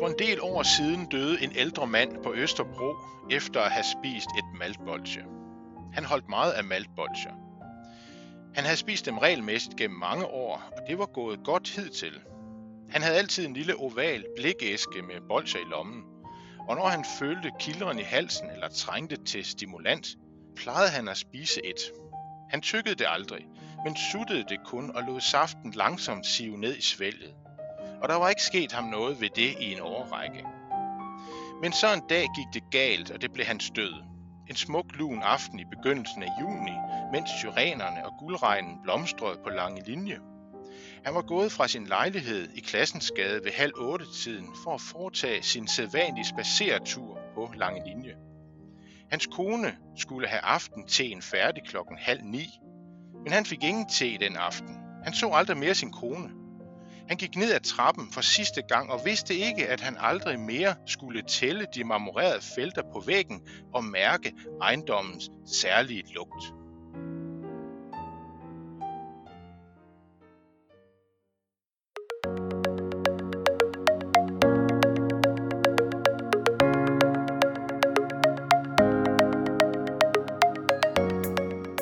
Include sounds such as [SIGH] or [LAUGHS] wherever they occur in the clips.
For en del år siden døde en ældre mand på Østerbro efter at have spist et maltbolsje. Han holdt meget af maltbolsjer. Han havde spist dem regelmæssigt gennem mange år, og det var gået godt hidtil. Han havde altid en lille oval blikæske med bolsjer i lommen, og når han følte kilderen i halsen eller trængte til stimulans, plejede han at spise et. Han tykkede det aldrig, men suttede det kun og lod saften langsomt sive ned i svælget. Og der var ikke sket ham noget ved det i en årrække. Men så en dag gik det galt, og det blev hans død. En smuk lun aften i begyndelsen af juni, mens syrenerne og guldregnen blomstrede på lange linje. Han var gået fra sin lejlighed i Klassensgade ved halv otte tiden for at foretage sin sædvanlige spaceretur på lange linje. Hans kone skulle have aften en færdig klokken halv ni, men han fik ingen te den aften. Han så aldrig mere sin kone. Han gik ned ad trappen for sidste gang og vidste ikke, at han aldrig mere skulle tælle de marmorerede felter på væggen og mærke ejendommens særlige lugt.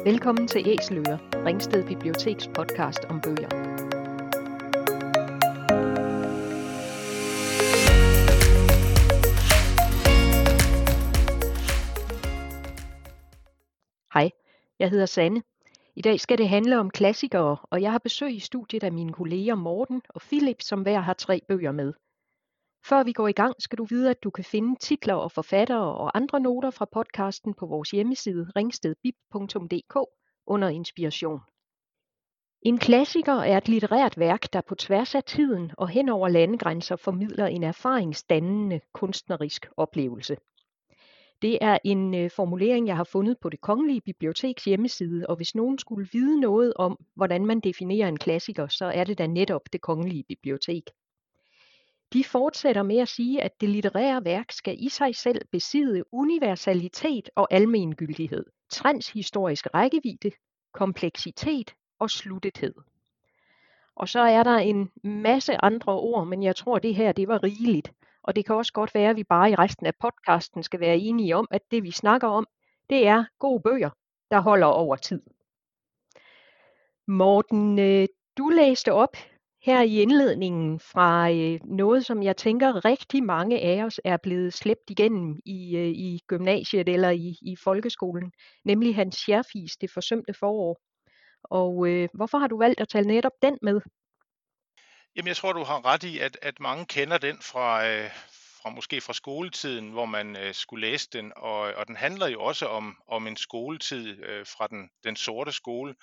Velkommen til Æsler, Ringsted Biblioteks podcast om bøger. Jeg hedder Sanne. I dag skal det handle om klassikere, og jeg har besøg i studiet af mine kolleger Morten og Philip, som hver har tre bøger med. Før vi går i gang, skal du vide, at du kan finde titler og forfattere og andre noter fra podcasten på vores hjemmeside ringstedbib.dk under inspiration. En klassiker er et litterært værk, der på tværs af tiden og hen over landegrænser formidler en erfaringsdannende kunstnerisk oplevelse. Det er en øh, formulering, jeg har fundet på det Kongelige Biblioteks hjemmeside, og hvis nogen skulle vide noget om, hvordan man definerer en klassiker, så er det da netop det Kongelige Bibliotek. De fortsætter med at sige, at det litterære værk skal i sig selv besidde universalitet og almengyldighed, transhistorisk rækkevidde, kompleksitet og sluttethed. Og så er der en masse andre ord, men jeg tror, det her det var rigeligt. Og det kan også godt være, at vi bare i resten af podcasten skal være enige om, at det vi snakker om, det er gode bøger, der holder over tid. Morten, øh, du læste op her i indledningen fra øh, noget, som jeg tænker rigtig mange af os er blevet slæbt igennem i, øh, i gymnasiet eller i, i folkeskolen, nemlig Hans Scherfis, Det forsømte forår. Og øh, hvorfor har du valgt at tale netop den med? Jamen, jeg tror, du har ret i, at, at mange kender den fra, øh, fra måske fra skoletiden, hvor man øh, skulle læse den, og, og den handler jo også om, om en skoletid øh, fra den, den sorte skole,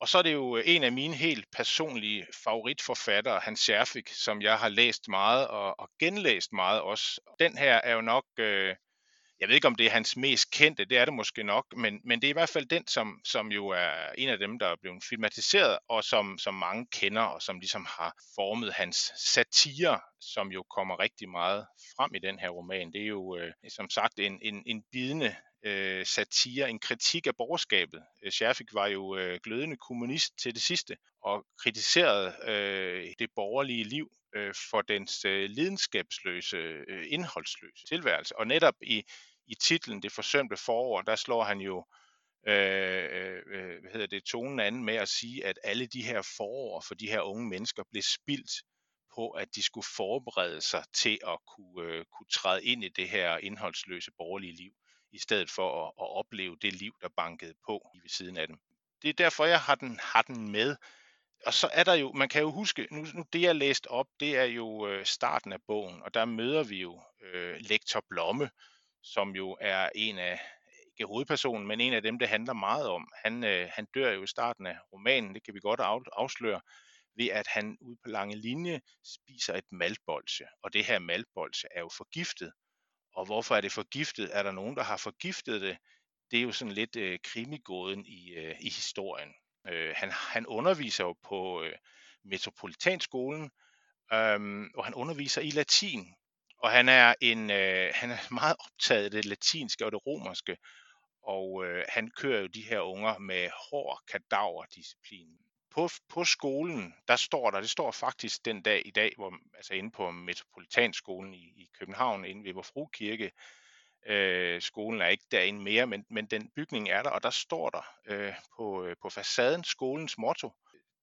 og så er det jo øh, en af mine helt personlige favoritforfattere, Hans Scherfik, som jeg har læst meget og, og genlæst meget også. Den her er jo nok, øh, jeg ved ikke om det er hans mest kendte, det er det måske nok, men, men det er i hvert fald den, som, som jo er en af dem, der er blevet filmatiseret, og som, som mange kender, og som ligesom har formet hans satire, som jo kommer rigtig meget frem i den her roman. Det er jo øh, som sagt en, en, en bidende øh, satire, en kritik af borgerskabet. Øh, Scherfik var jo øh, glødende kommunist til det sidste, og kritiserede øh, det borgerlige liv øh, for dens øh, lidenskabsløse, øh, indholdsløse tilværelse. Og netop i, i titlen Det forsømte forår, der slår han jo øh, øh, øh hvad hedder det, tonen anden med at sige, at alle de her forår for de her unge mennesker blev spildt på, at de skulle forberede sig til at kunne, øh, kunne træde ind i det her indholdsløse borgerlige liv i stedet for at, at opleve det liv, der bankede på ved siden af dem. Det er derfor, jeg har den, har den med. Og så er der jo, man kan jo huske, nu, nu det jeg læst op, det er jo øh, starten af bogen, og der møder vi jo øh, lektor Blomme, som jo er en af, ikke hovedpersonen, men en af dem, det handler meget om. Han, øh, han dør jo i starten af romanen, det kan vi godt afsløre, ved at han ude på lange linje spiser et maltbolse, og det her maltbolse er jo forgiftet, og hvorfor er det forgiftet? Er der nogen, der har forgiftet det? Det er jo sådan lidt øh, krimigåden i, øh, i historien. Øh, han, han underviser jo på øh, Metropolitanskolen, øh, og han underviser i latin. Og han er, en, øh, han er meget optaget af det latinske og det romerske, og øh, han kører jo de her unger med hård kadaverdisciplin på, på skolen, der står der, det står faktisk den dag i dag, hvor, altså inde på Metropolitanskolen i, i København, inde ved Vor Kirke, øh, skolen er ikke derinde mere, men, men den bygning er der, og der står der øh, på, øh, på facaden skolens motto,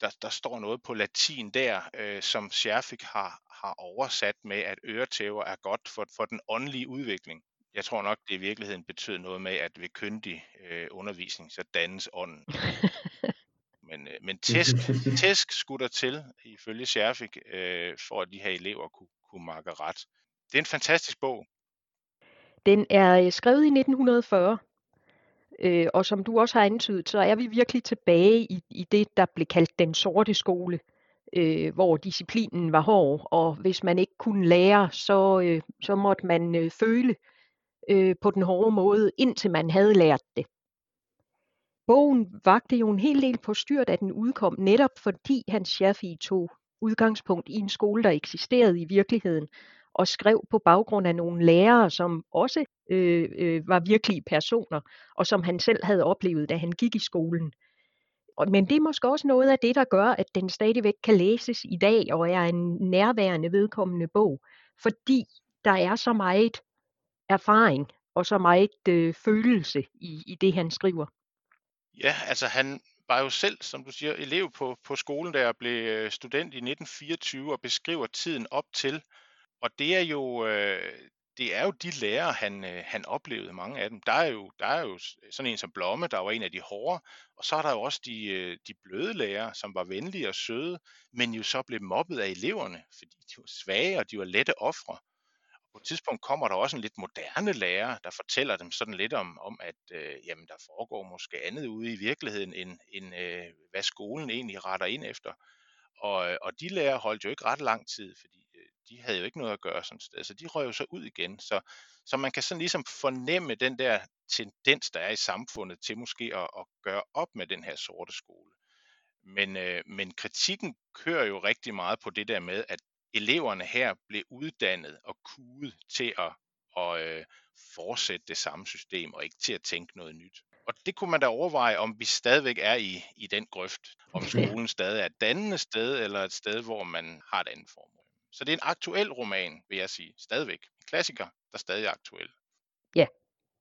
der, der står noget på latin der, øh, som Scherfik har, har oversat med, at øretæver er godt for, for den åndelige udvikling. Jeg tror nok, det i virkeligheden betød noget med, at ved kyndig øh, undervisning, så dannes ånden. [LAUGHS] men, øh, men tæsk, tæsk skulle der til, ifølge Scherfik, øh, for at de her elever kunne, kunne makke ret. Det er en fantastisk bog. Den er øh, skrevet i 1940, øh, og som du også har antydet, så er vi virkelig tilbage i, i det, der blev kaldt den sorte skole, øh, hvor disciplinen var hård, og hvis man ikke kunne lære, så, øh, så måtte man øh, føle øh, på den hårde måde, indtil man havde lært det. Bogen vagte jo en hel del på styr, da den udkom, netop fordi Hans Scherfi tog udgangspunkt i en skole, der eksisterede i virkeligheden, og skrev på baggrund af nogle lærere, som også øh, øh, var virkelige personer, og som han selv havde oplevet, da han gik i skolen. Men det er måske også noget af det, der gør, at den stadigvæk kan læses i dag, og er en nærværende vedkommende bog, fordi der er så meget erfaring og så meget øh, følelse i, i det, han skriver. Ja, altså han var jo selv, som du siger, elev på, på skolen, der blev øh, student i 1924 og beskriver tiden op til. Og det er jo, øh, det er jo de lærere, han, øh, han oplevede, mange af dem. Der er, jo, der er jo sådan en som Blomme, der var en af de hårde, og så er der jo også de, øh, de bløde lærere, som var venlige og søde, men jo så blev mobbet af eleverne, fordi de var svage, og de var lette ofre på et tidspunkt kommer der også en lidt moderne lærer, der fortæller dem sådan lidt om, om at øh, jamen, der foregår måske andet ude i virkeligheden, end, end øh, hvad skolen egentlig retter ind efter. Og, øh, og de lærer holdt jo ikke ret lang tid, fordi øh, de havde jo ikke noget at gøre sådan sted, så altså, de røg jo så ud igen. Så, så man kan sådan ligesom fornemme den der tendens, der er i samfundet til måske at, at gøre op med den her sorte skole. Men, øh, men kritikken kører jo rigtig meget på det der med, at eleverne her blev uddannet og kudet til at, at øh, fortsætte det samme system og ikke til at tænke noget nyt. Og det kunne man da overveje, om vi stadigvæk er i, i den grøft, om skolen stadig er et dannende sted, eller et sted, hvor man har et andet formål. Så det er en aktuel roman, vil jeg sige, stadigvæk. En klassiker, der stadig er aktuel. Ja,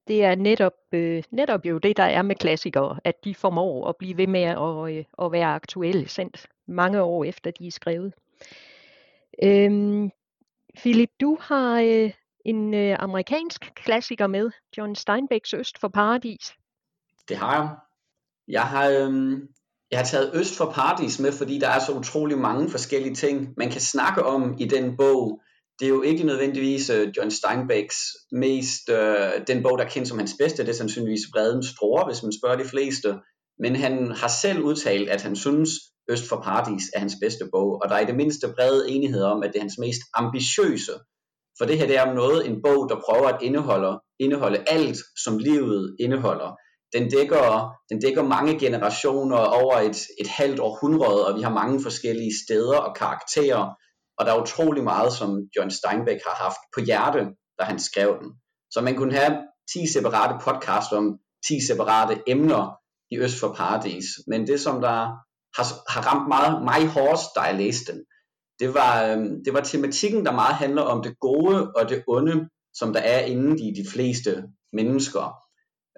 det er netop, øh, netop jo det, der er med klassikere, at de formår at blive ved med at, øh, at være aktuelle, sendt mange år efter de er skrevet. Øhm, Philip, du har øh, en øh, amerikansk klassiker med, John Steinbecks Øst for Paradis. Det har jeg. Jeg har, øhm, jeg har taget Øst for Paradis med, fordi der er så utrolig mange forskellige ting, man kan snakke om i den bog. Det er jo ikke nødvendigvis øh, John Steinbecks mest, øh, den bog, der er kendt som hans bedste, det er sandsynligvis Bredens Store, hvis man spørger de fleste. Men han har selv udtalt, at han synes, Øst for Paradis er hans bedste bog, og der er i det mindste bred enighed om, at det er hans mest ambitiøse. For det her det er om noget en bog, der prøver at indeholde, indeholde alt, som livet indeholder. Den dækker, den dækker mange generationer over et, et halvt århundrede, og vi har mange forskellige steder og karakterer, og der er utrolig meget, som John Steinbeck har haft på hjerte, da han skrev den. Så man kunne have 10 separate podcasts om 10 separate emner i Øst for Paradis. Men det, som der har, har ramt meget mig hårdest, da jeg læste den, det var, øhm, det var tematikken, der meget handler om det gode og det onde, som der er inde i de fleste mennesker.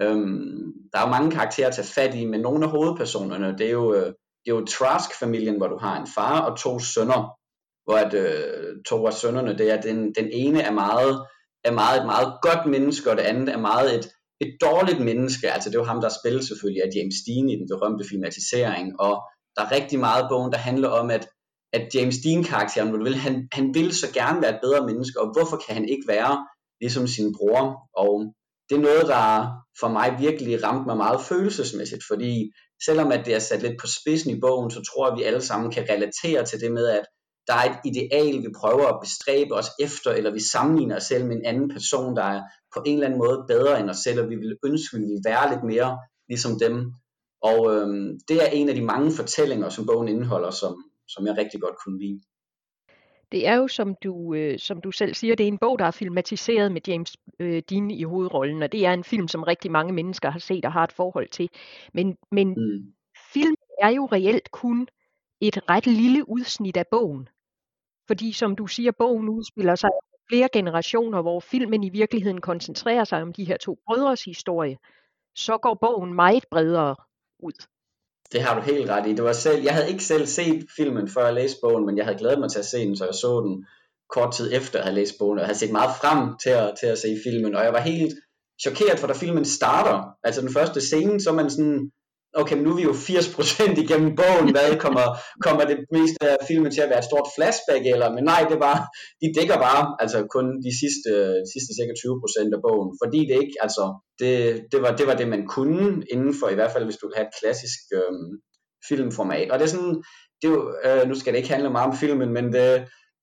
Øhm, der er jo mange karakterer at tage fat i, men nogle af hovedpersonerne, det er jo, øh, det er jo Trask-familien, hvor du har en far og to sønner, hvor at, øh, to af sønnerne, det er, den, den ene er meget, er meget et meget godt menneske, og det andet er meget et, et dårligt menneske. Altså det er jo ham, der spiller selvfølgelig af James Dean i den berømte filmatisering, og der er rigtig meget i bogen, der handler om, at, at James Dean-karakteren, vil, han, han vil så gerne være et bedre menneske, og hvorfor kan han ikke være ligesom sin bror? Og det er noget, der for mig virkelig ramte mig meget følelsesmæssigt, fordi selvom at det er sat lidt på spidsen i bogen, så tror jeg, at vi alle sammen kan relatere til det med, at der er et ideal, vi prøver at bestræbe os efter, eller vi sammenligner os selv med en anden person, der er på en eller anden måde bedre end os selv, og vi vil ønske, at vi ville være lidt mere ligesom dem. Og øhm, det er en af de mange fortællinger, som bogen indeholder, som, som jeg rigtig godt kunne lide. Det er jo, som du, øh, som du selv siger, det er en bog, der er filmatiseret med James øh, Dean i hovedrollen, og det er en film, som rigtig mange mennesker har set og har et forhold til. Men, men mm. film er jo reelt kun et ret lille udsnit af bogen. Fordi som du siger, bogen udspiller sig flere generationer, hvor filmen i virkeligheden koncentrerer sig om de her to brødres historie, så går bogen meget bredere ud. Det har du helt ret i. Det var selv, jeg havde ikke selv set filmen, før jeg læste bogen, men jeg havde glædet mig til at se den, så jeg så den kort tid efter at have læst bogen, og jeg havde set meget frem til at, til at se filmen, og jeg var helt chokeret, for da filmen starter, altså den første scene, så er man sådan, okay, nu er vi jo 80% igennem bogen, hvad kommer, kommer det meste af filmen til at være et stort flashback, eller, men nej, det var, de dækker bare, altså kun de sidste, sidste cirka 20% af bogen, fordi det ikke, altså, det, det, var, det var det, man kunne, inden for i hvert fald, hvis du vil have et klassisk øhm, filmformat, og det er sådan, det er jo, øh, nu skal det ikke handle meget om filmen, men det,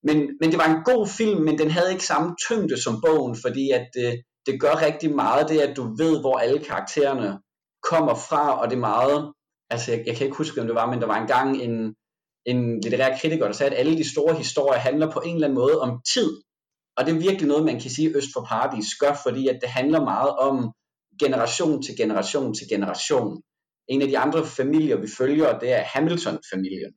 men, men det var en god film, men den havde ikke samme tyngde som bogen, fordi at det, det gør rigtig meget det, at du ved, hvor alle karaktererne kommer fra, og det er meget, altså jeg, jeg kan ikke huske, om det var, men der var engang en, en litterær kritiker, der sagde, at alle de store historier handler på en eller anden måde om tid. Og det er virkelig noget, man kan sige, Øst for Paradis gør, fordi at det handler meget om generation til generation til generation. En af de andre familier, vi følger, det er Hamilton-familien.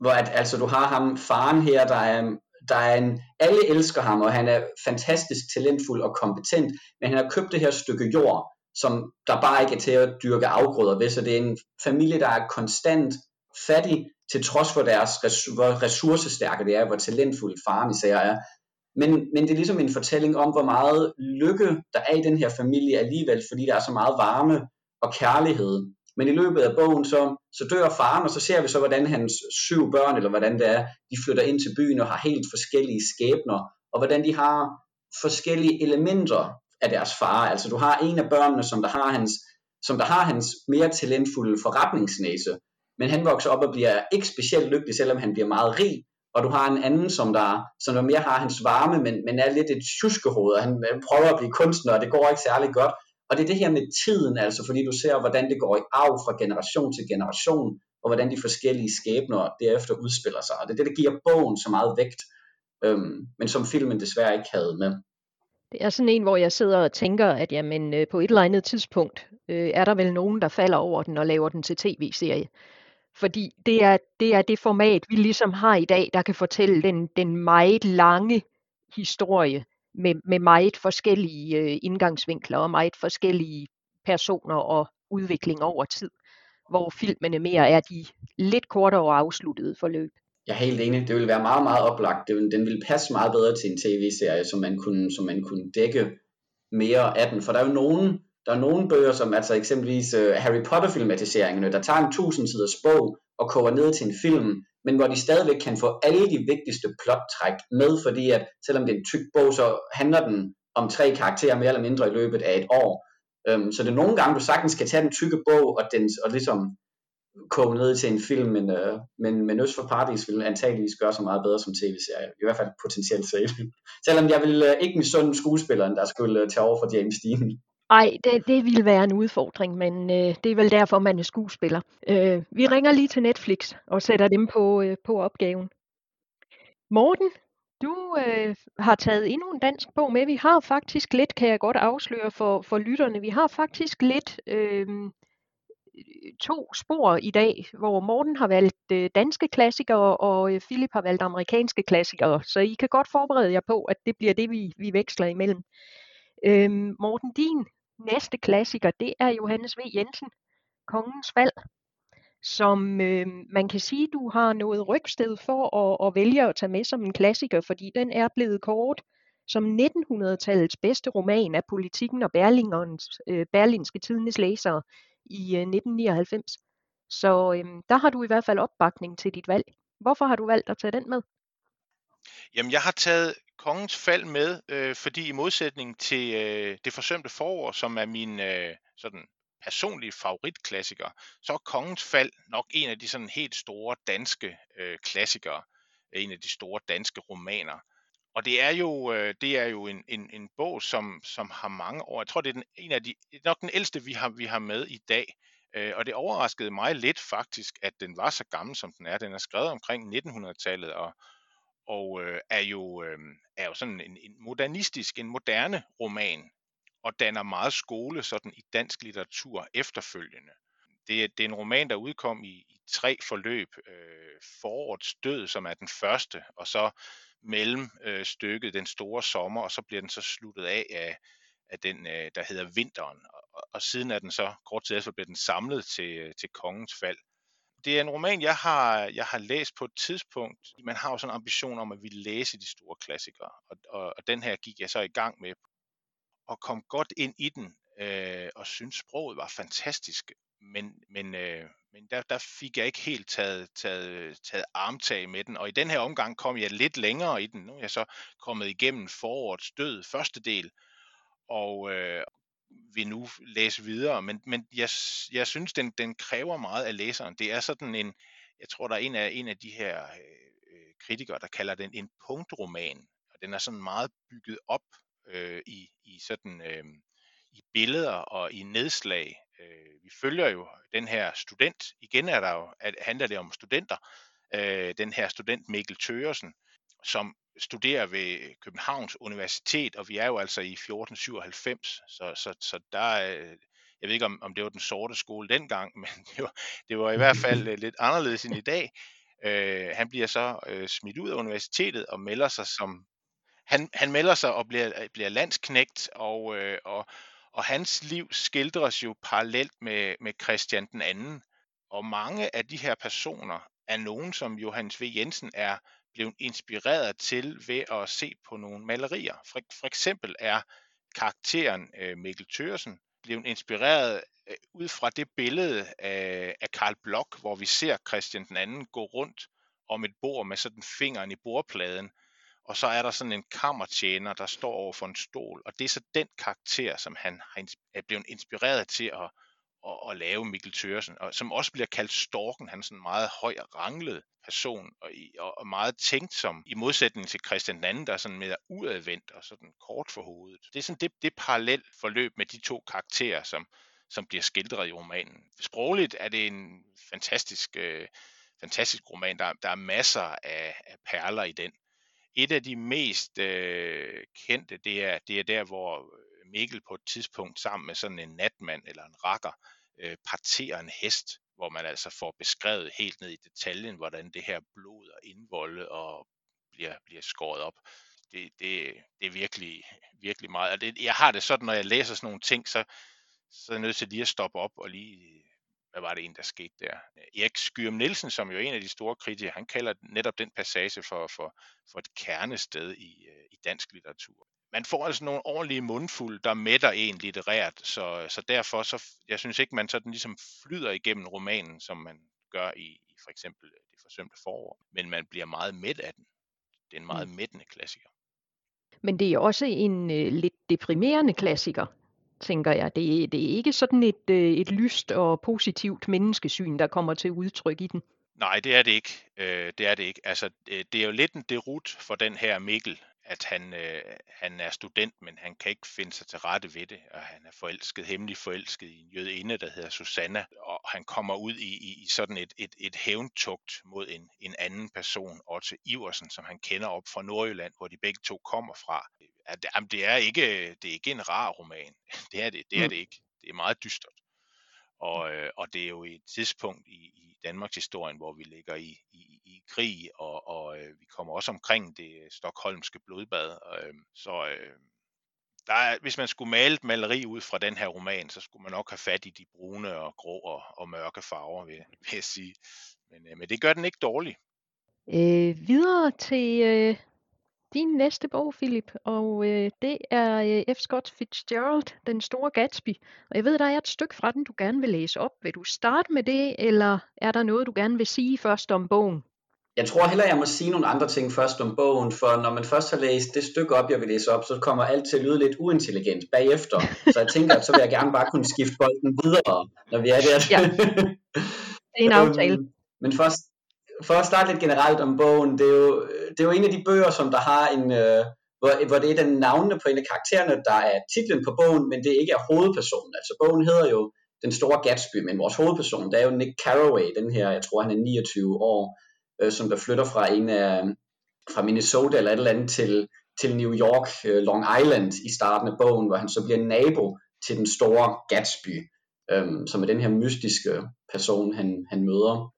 Hvor at, altså, du har ham, faren her, der er, der er en, alle elsker ham, og han er fantastisk talentfuld og kompetent, men han har købt det her stykke jord, som der bare ikke er til at dyrke afgrøder ved. Så det er en familie, der er konstant fattig, til trods for deres hvor ressourcestærke det er, hvor talentfuld faren især er. Men, men det er ligesom en fortælling om, hvor meget lykke der er i den her familie alligevel, fordi der er så meget varme og kærlighed. Men i løbet af bogen, så, så dør faren, og så ser vi så, hvordan hans syv børn, eller hvordan det er, de flytter ind til byen og har helt forskellige skæbner, og hvordan de har forskellige elementer af deres far. Altså du har en af børnene, som der har hans, som der har hans mere talentfulde forretningsnæse, men han vokser op og bliver ikke specielt lykkelig, selvom han bliver meget rig, og du har en anden, som der, som der mere har hans varme, men, men er lidt et tjuskehoved, og han prøver at blive kunstner, og det går ikke særlig godt. Og det er det her med tiden, altså fordi du ser, hvordan det går i arv fra generation til generation, og hvordan de forskellige skæbner derefter udspiller sig. Og det er det, der giver bogen så meget vægt, øhm, men som filmen desværre ikke havde med. Det er sådan en, hvor jeg sidder og tænker, at jamen, øh, på et eller andet tidspunkt øh, er der vel nogen, der falder over den og laver den til tv-serie. Fordi det er, det er det format, vi ligesom har i dag, der kan fortælle den, den meget lange historie med, med meget forskellige øh, indgangsvinkler og meget forskellige personer og udvikling over tid, hvor filmene mere er de lidt kortere og afsluttede forløb. Jeg er helt enig. Det ville være meget, meget oplagt. Det, den ville passe meget bedre til en tv-serie, som man kunne, som man kunne dække mere af den. For der er jo nogen, der er nogle bøger, som altså eksempelvis uh, Harry Potter-filmatiseringerne, der tager en tusind siders bog og koger ned til en film, men hvor de stadigvæk kan få alle de vigtigste plottræk med, fordi at selvom det er en tyk bog, så handler den om tre karakterer mere eller mindre i løbet af et år. Um, så det er nogle gange, du sagtens kan tage den tykke bog og, den, og ligesom koge ned til en film, men, øh, men, men Øst for Paradis ville antageligvis gøre så meget bedre som tv-serie, i hvert fald potentielt set. Selvom jeg ville øh, ikke misunde skuespilleren, der skulle øh, tage over for James Dean. Nej, det, det ville være en udfordring, men øh, det er vel derfor, man er skuespiller. Øh, vi ringer lige til Netflix og sætter dem på, øh, på opgaven. Morten, du øh, har taget endnu en dansk bog med. Vi har faktisk lidt, kan jeg godt afsløre for, for lytterne, vi har faktisk lidt øh, to spor i dag, hvor Morten har valgt øh, danske klassikere, og øh, Philip har valgt amerikanske klassikere. Så I kan godt forberede jer på, at det bliver det, vi, vi veksler imellem. Øhm, Morten, din næste klassiker, det er Johannes V. Jensen, Kongens Fald, som øh, man kan sige, du har noget rygsted for at, at vælge at tage med som en klassiker, fordi den er blevet kort som 1900-tallets bedste roman af politikken og Berlingerens, øh, Berlinske Tidendes læsere i øh, 1999. Så øhm, der har du i hvert fald opbakning til dit valg. Hvorfor har du valgt at tage den med? Jamen, jeg har taget Kongens Fald med, øh, fordi i modsætning til øh, Det forsømte forår, som er min øh, sådan personlige favoritklassiker, så er Kongens Fald nok en af de sådan helt store danske øh, klassikere, en af de store danske romaner. Og det er jo, øh, det er jo en, en, en bog, som, som har mange år. Jeg tror, det er den, en af de, nok den ældste, vi har, vi har med i dag. Øh, og det overraskede mig lidt faktisk, at den var så gammel, som den er. Den er skrevet omkring 1900-tallet, og, og øh, er, jo, øh, er jo sådan en, en modernistisk, en moderne roman, og danner meget skole sådan i dansk litteratur efterfølgende. Det, det er en roman, der udkom i, i tre forløb. Øh, forårets død, som er den første, og så mellem øh, stykket Den Store Sommer, og så bliver den så sluttet af af, af den, øh, der hedder Vinteren. Og, og siden er den så, kort tid efter, bliver den samlet til, øh, til Kongens Fald. Det er en roman, jeg har, jeg har læst på et tidspunkt. Man har jo sådan en ambition om at vi læse de store klassikere, og, og, og den her gik jeg så i gang med, og kom godt ind i den, øh, og synes sproget var fantastisk. Men, men, øh, men der, der fik jeg ikke helt taget, taget, taget armtag med den, og i den her omgang kom jeg lidt længere i den. Nu er jeg så kommet igennem forårets død, første del, og øh, vil nu læse videre, men, men jeg, jeg synes, den, den kræver meget af læseren. Det er sådan en, jeg tror, der er en af, en af de her øh, øh kritikere, der kalder den en punktroman, og den er sådan meget bygget op øh, i, i sådan øh, i billeder og i nedslag. Øh, vi følger jo den her student. Igen er der jo, at, handler det om studenter. Øh, den her student Mikkel Tøresen, som studerer ved Københavns Universitet, og vi er jo altså i 1497, så, så, så der øh, jeg ved ikke om, om det var den sorte skole dengang, [LAUGHS] men det var, det var i hvert fald øh, lidt anderledes end i dag. Øh, han bliver så øh, smidt ud af universitetet og melder sig som han, han melder sig og bliver, øh, bliver landsknægt, og, øh, og, og hans liv skildres jo parallelt med, med Christian den anden. Og mange af de her personer er nogen, som Johannes V. Jensen er blevet inspireret til ved at se på nogle malerier. For, for eksempel er karakteren øh, Mikkel Thørsen blevet inspireret øh, ud fra det billede af, af Karl Bloch, hvor vi ser Christian den anden gå rundt om et bord med sådan fingeren i bordpladen, og så er der sådan en kammertjener, der står over for en stol, og det er så den karakter, som han er blevet inspireret til at, at, at lave Mikkel Thørsen, og som også bliver kaldt Storken. Han er sådan en meget høj og ranglet person, og, og, og meget tænkt som, i modsætning til Christian II, der er sådan mere udadvendt og sådan kort for hovedet. Det er sådan det, det parallel forløb med de to karakterer, som, som bliver skildret i romanen. Sprogligt er det en fantastisk, øh, fantastisk roman. Der, der er masser af, af perler i den. Et af de mest øh, kendte, det er, det er der, hvor øh, Mikkel på et tidspunkt sammen med sådan en natmand eller en rakker øh, parterer en hest, hvor man altså får beskrevet helt ned i detaljen, hvordan det her blod og indvolde og bliver, bliver skåret op. Det, det, det er virkelig, virkelig meget. Og det, jeg har det sådan, når jeg læser sådan nogle ting, så, så er jeg nødt til lige at stoppe op og lige hvad var det en, der skete der? Erik Skyrum Nielsen, som jo er en af de store kritikere, han kalder netop den passage for, for, for et kernested i, øh, i dansk litteratur. Man får altså nogle ordentlige mundfulde, der mætter en litterært, så, så derfor, så, jeg synes ikke, man sådan ligesom flyder igennem romanen, som man gør i, i for eksempel Det forsømte forår, men man bliver meget mæt af den. Det er en meget mm. mættende klassiker. Men det er også en øh, lidt deprimerende klassiker tænker jeg. Det, det er ikke sådan et, øh, et lyst og positivt menneskesyn, der kommer til udtryk i den. Nej, det er det ikke. Øh, det er det ikke. Altså, øh, det er jo lidt en derut for den her Mikkel, at han, øh, han er student, men han kan ikke finde sig til rette ved det, og han er forelsket, hemmelig forelsket i en jødinde, der hedder Susanna, og han kommer ud i, i, i sådan et, et, et hævntugt mod en, en anden person, Otto Iversen, som han kender op fra Nordjylland, hvor de begge to kommer fra. At, jamen, det er ikke det er ikke en rar roman. [LAUGHS] Det er det, det er det ikke. Det er meget dystert. Og, øh, og det er jo et tidspunkt i, i Danmarks historie, hvor vi ligger i, i, i krig, og, og øh, vi kommer også omkring det stokholmske blodbad. Øh, så øh, der er, hvis man skulle male et maleri ud fra den her roman, så skulle man nok have fat i de brune og grå og, og mørke farver, vil, vil jeg sige. Men, øh, men det gør den ikke dårlig. Øh, videre til øh, din næste bog, Philip, og øh, det er øh, F. Scott Fitzgerald, Den Store Gatsby. Og jeg ved, der er et stykke fra den, du gerne vil læse op. Vil du starte med det, eller er der noget, du gerne vil sige først om bogen? Jeg tror heller, jeg må sige nogle andre ting først om bogen, for når man først har læst det stykke op, jeg vil læse op, så kommer alt til at lyde lidt uintelligent bagefter. Så jeg tænker, at så vil jeg gerne bare kunne skifte bolden videre, når vi er der. Ja, [LAUGHS] det er en aftale. Øhm, men først, for at starte lidt generelt om bogen, det er jo, det er jo en af de bøger, som der har en, øh, hvor, hvor det er den navnene på en af karaktererne, der er titlen på bogen, men det ikke er hovedpersonen. Altså bogen hedder jo Den Store Gatsby, men vores hovedperson, det er jo Nick Carraway, den her, jeg tror han er 29 år, øh, som der flytter fra en af, fra Minnesota eller et eller andet til, til New York, øh, Long Island i starten af bogen, hvor han så bliver nabo til den store Gatsby, øh, som er den her mystiske person, han, han møder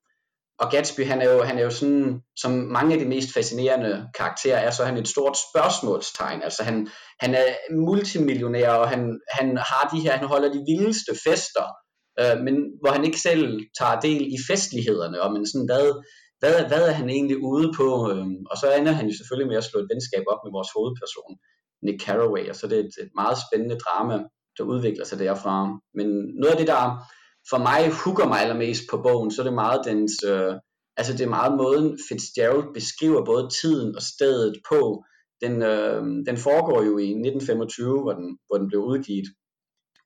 og Gatsby, han er, jo, han er jo sådan, som mange af de mest fascinerende karakterer er, så er han et stort spørgsmålstegn. Altså han, han er multimillionær, og han, han har de her, han holder de vildeste fester, øh, men hvor han ikke selv tager del i festlighederne, og men sådan, hvad, hvad, hvad er han egentlig ude på? Øh, og så ender han jo selvfølgelig med at slå et venskab op med vores hovedperson, Nick Carraway, og så er det et, et meget spændende drama, der udvikler sig derfra. Men noget af det, der for mig hooker mig allermest på bogen, så er det meget dens, øh, altså det er meget måden Fitzgerald beskriver både tiden og stedet på. Den, øh, den foregår jo i 1925, hvor den, hvor den blev udgivet.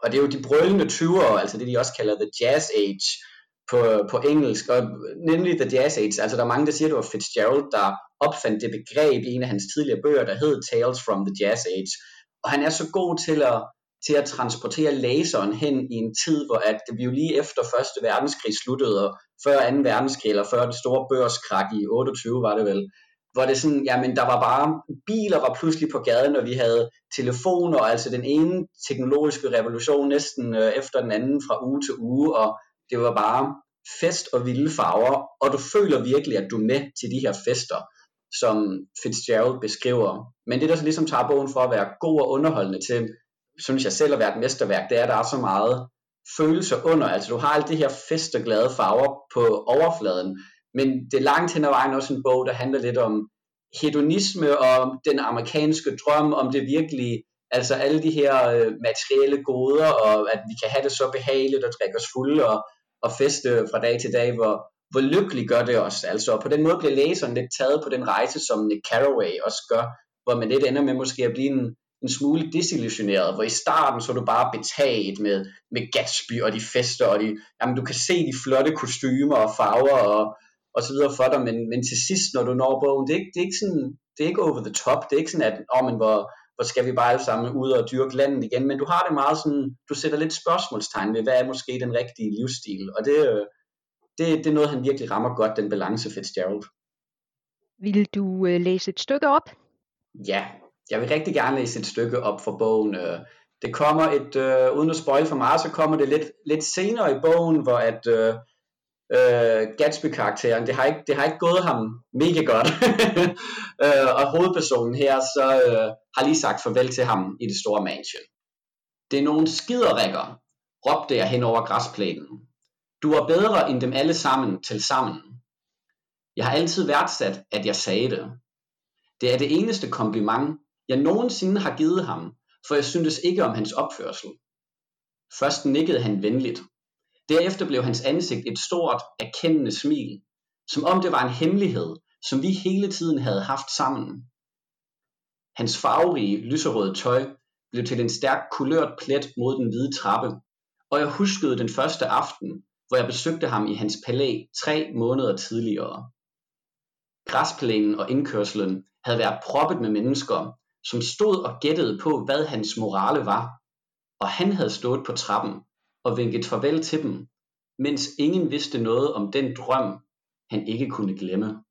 Og det er jo de brølende 20'ere, altså det de også kalder the jazz age på, på engelsk, og nemlig the jazz age. Altså der er mange, der siger, at det var Fitzgerald, der opfandt det begreb i en af hans tidligere bøger, der hed Tales from the Jazz Age. Og han er så god til at til at transportere laseren hen i en tid, hvor at det blev lige efter Første Verdenskrig sluttede, og før 2. verdenskrig, eller før det store børskrak i 28 var det vel, hvor det sådan, jamen der var bare, biler var pludselig på gaden, og vi havde telefoner, altså den ene teknologiske revolution næsten øh, efter den anden fra uge til uge, og det var bare fest og vilde farver, og du føler virkelig, at du er med til de her fester, som Fitzgerald beskriver. Men det, der så ligesom tager bogen for at være god og underholdende til, synes jeg selv at være et mesterværk, det er, at der er så meget følelser under. Altså du har alt det her fest og glade farver på overfladen, men det er langt hen ad vejen også en bog, der handler lidt om hedonisme og den amerikanske drøm, om det virkelig, altså alle de her øh, materielle goder, og at vi kan have det så behageligt og drikke os fulde og, og feste fra dag til dag, hvor, hvor lykkelig gør det os. Altså på den måde bliver læseren lidt taget på den rejse, som Nick Carraway også gør, hvor man lidt ender med måske at blive en, en smule desillusioneret, hvor i starten så du bare betaget med, med Gatsby og de fester, og de, jamen, du kan se de flotte kostymer og farver og, og så videre for dig, men, men til sidst, når du når bogen, det er, ikke, det er ikke sådan, det er ikke over the top, det er ikke sådan, at oh, men hvor, hvor skal vi bare alle sammen ud og dyrke landet igen, men du har det meget sådan, du sætter lidt spørgsmålstegn ved, hvad er måske den rigtige livsstil, og det, det, det er noget, han virkelig rammer godt, den balance Fitzgerald. Vil du øh, læse et stykke op? Ja, jeg vil rigtig gerne læse et stykke op for bogen. Øh, det kommer et, øh, uden at spoil for meget, så kommer det lidt, lidt senere i bogen, hvor at øh, øh, Gatsby-karakteren, det har, ikke, det har ikke gået ham mega godt. [LAUGHS] øh, og hovedpersonen her, så øh, har lige sagt farvel til ham i det store mansion. Det er nogle skiderikker, råbte jeg hen over græsplænen. Du er bedre end dem alle sammen til sammen. Jeg har altid værdsat, at jeg sagde det. Det er det eneste kompliment, jeg nogensinde har givet ham, for jeg syntes ikke om hans opførsel. Først nikkede han venligt. Derefter blev hans ansigt et stort, erkendende smil, som om det var en hemmelighed, som vi hele tiden havde haft sammen. Hans farverige, lyserøde tøj blev til en stærk kulørt plet mod den hvide trappe, og jeg huskede den første aften, hvor jeg besøgte ham i hans palæ tre måneder tidligere. Græsplænen og indkørslen havde været proppet med mennesker, som stod og gættede på, hvad hans morale var, og han havde stået på trappen og vinket farvel til dem, mens ingen vidste noget om den drøm, han ikke kunne glemme.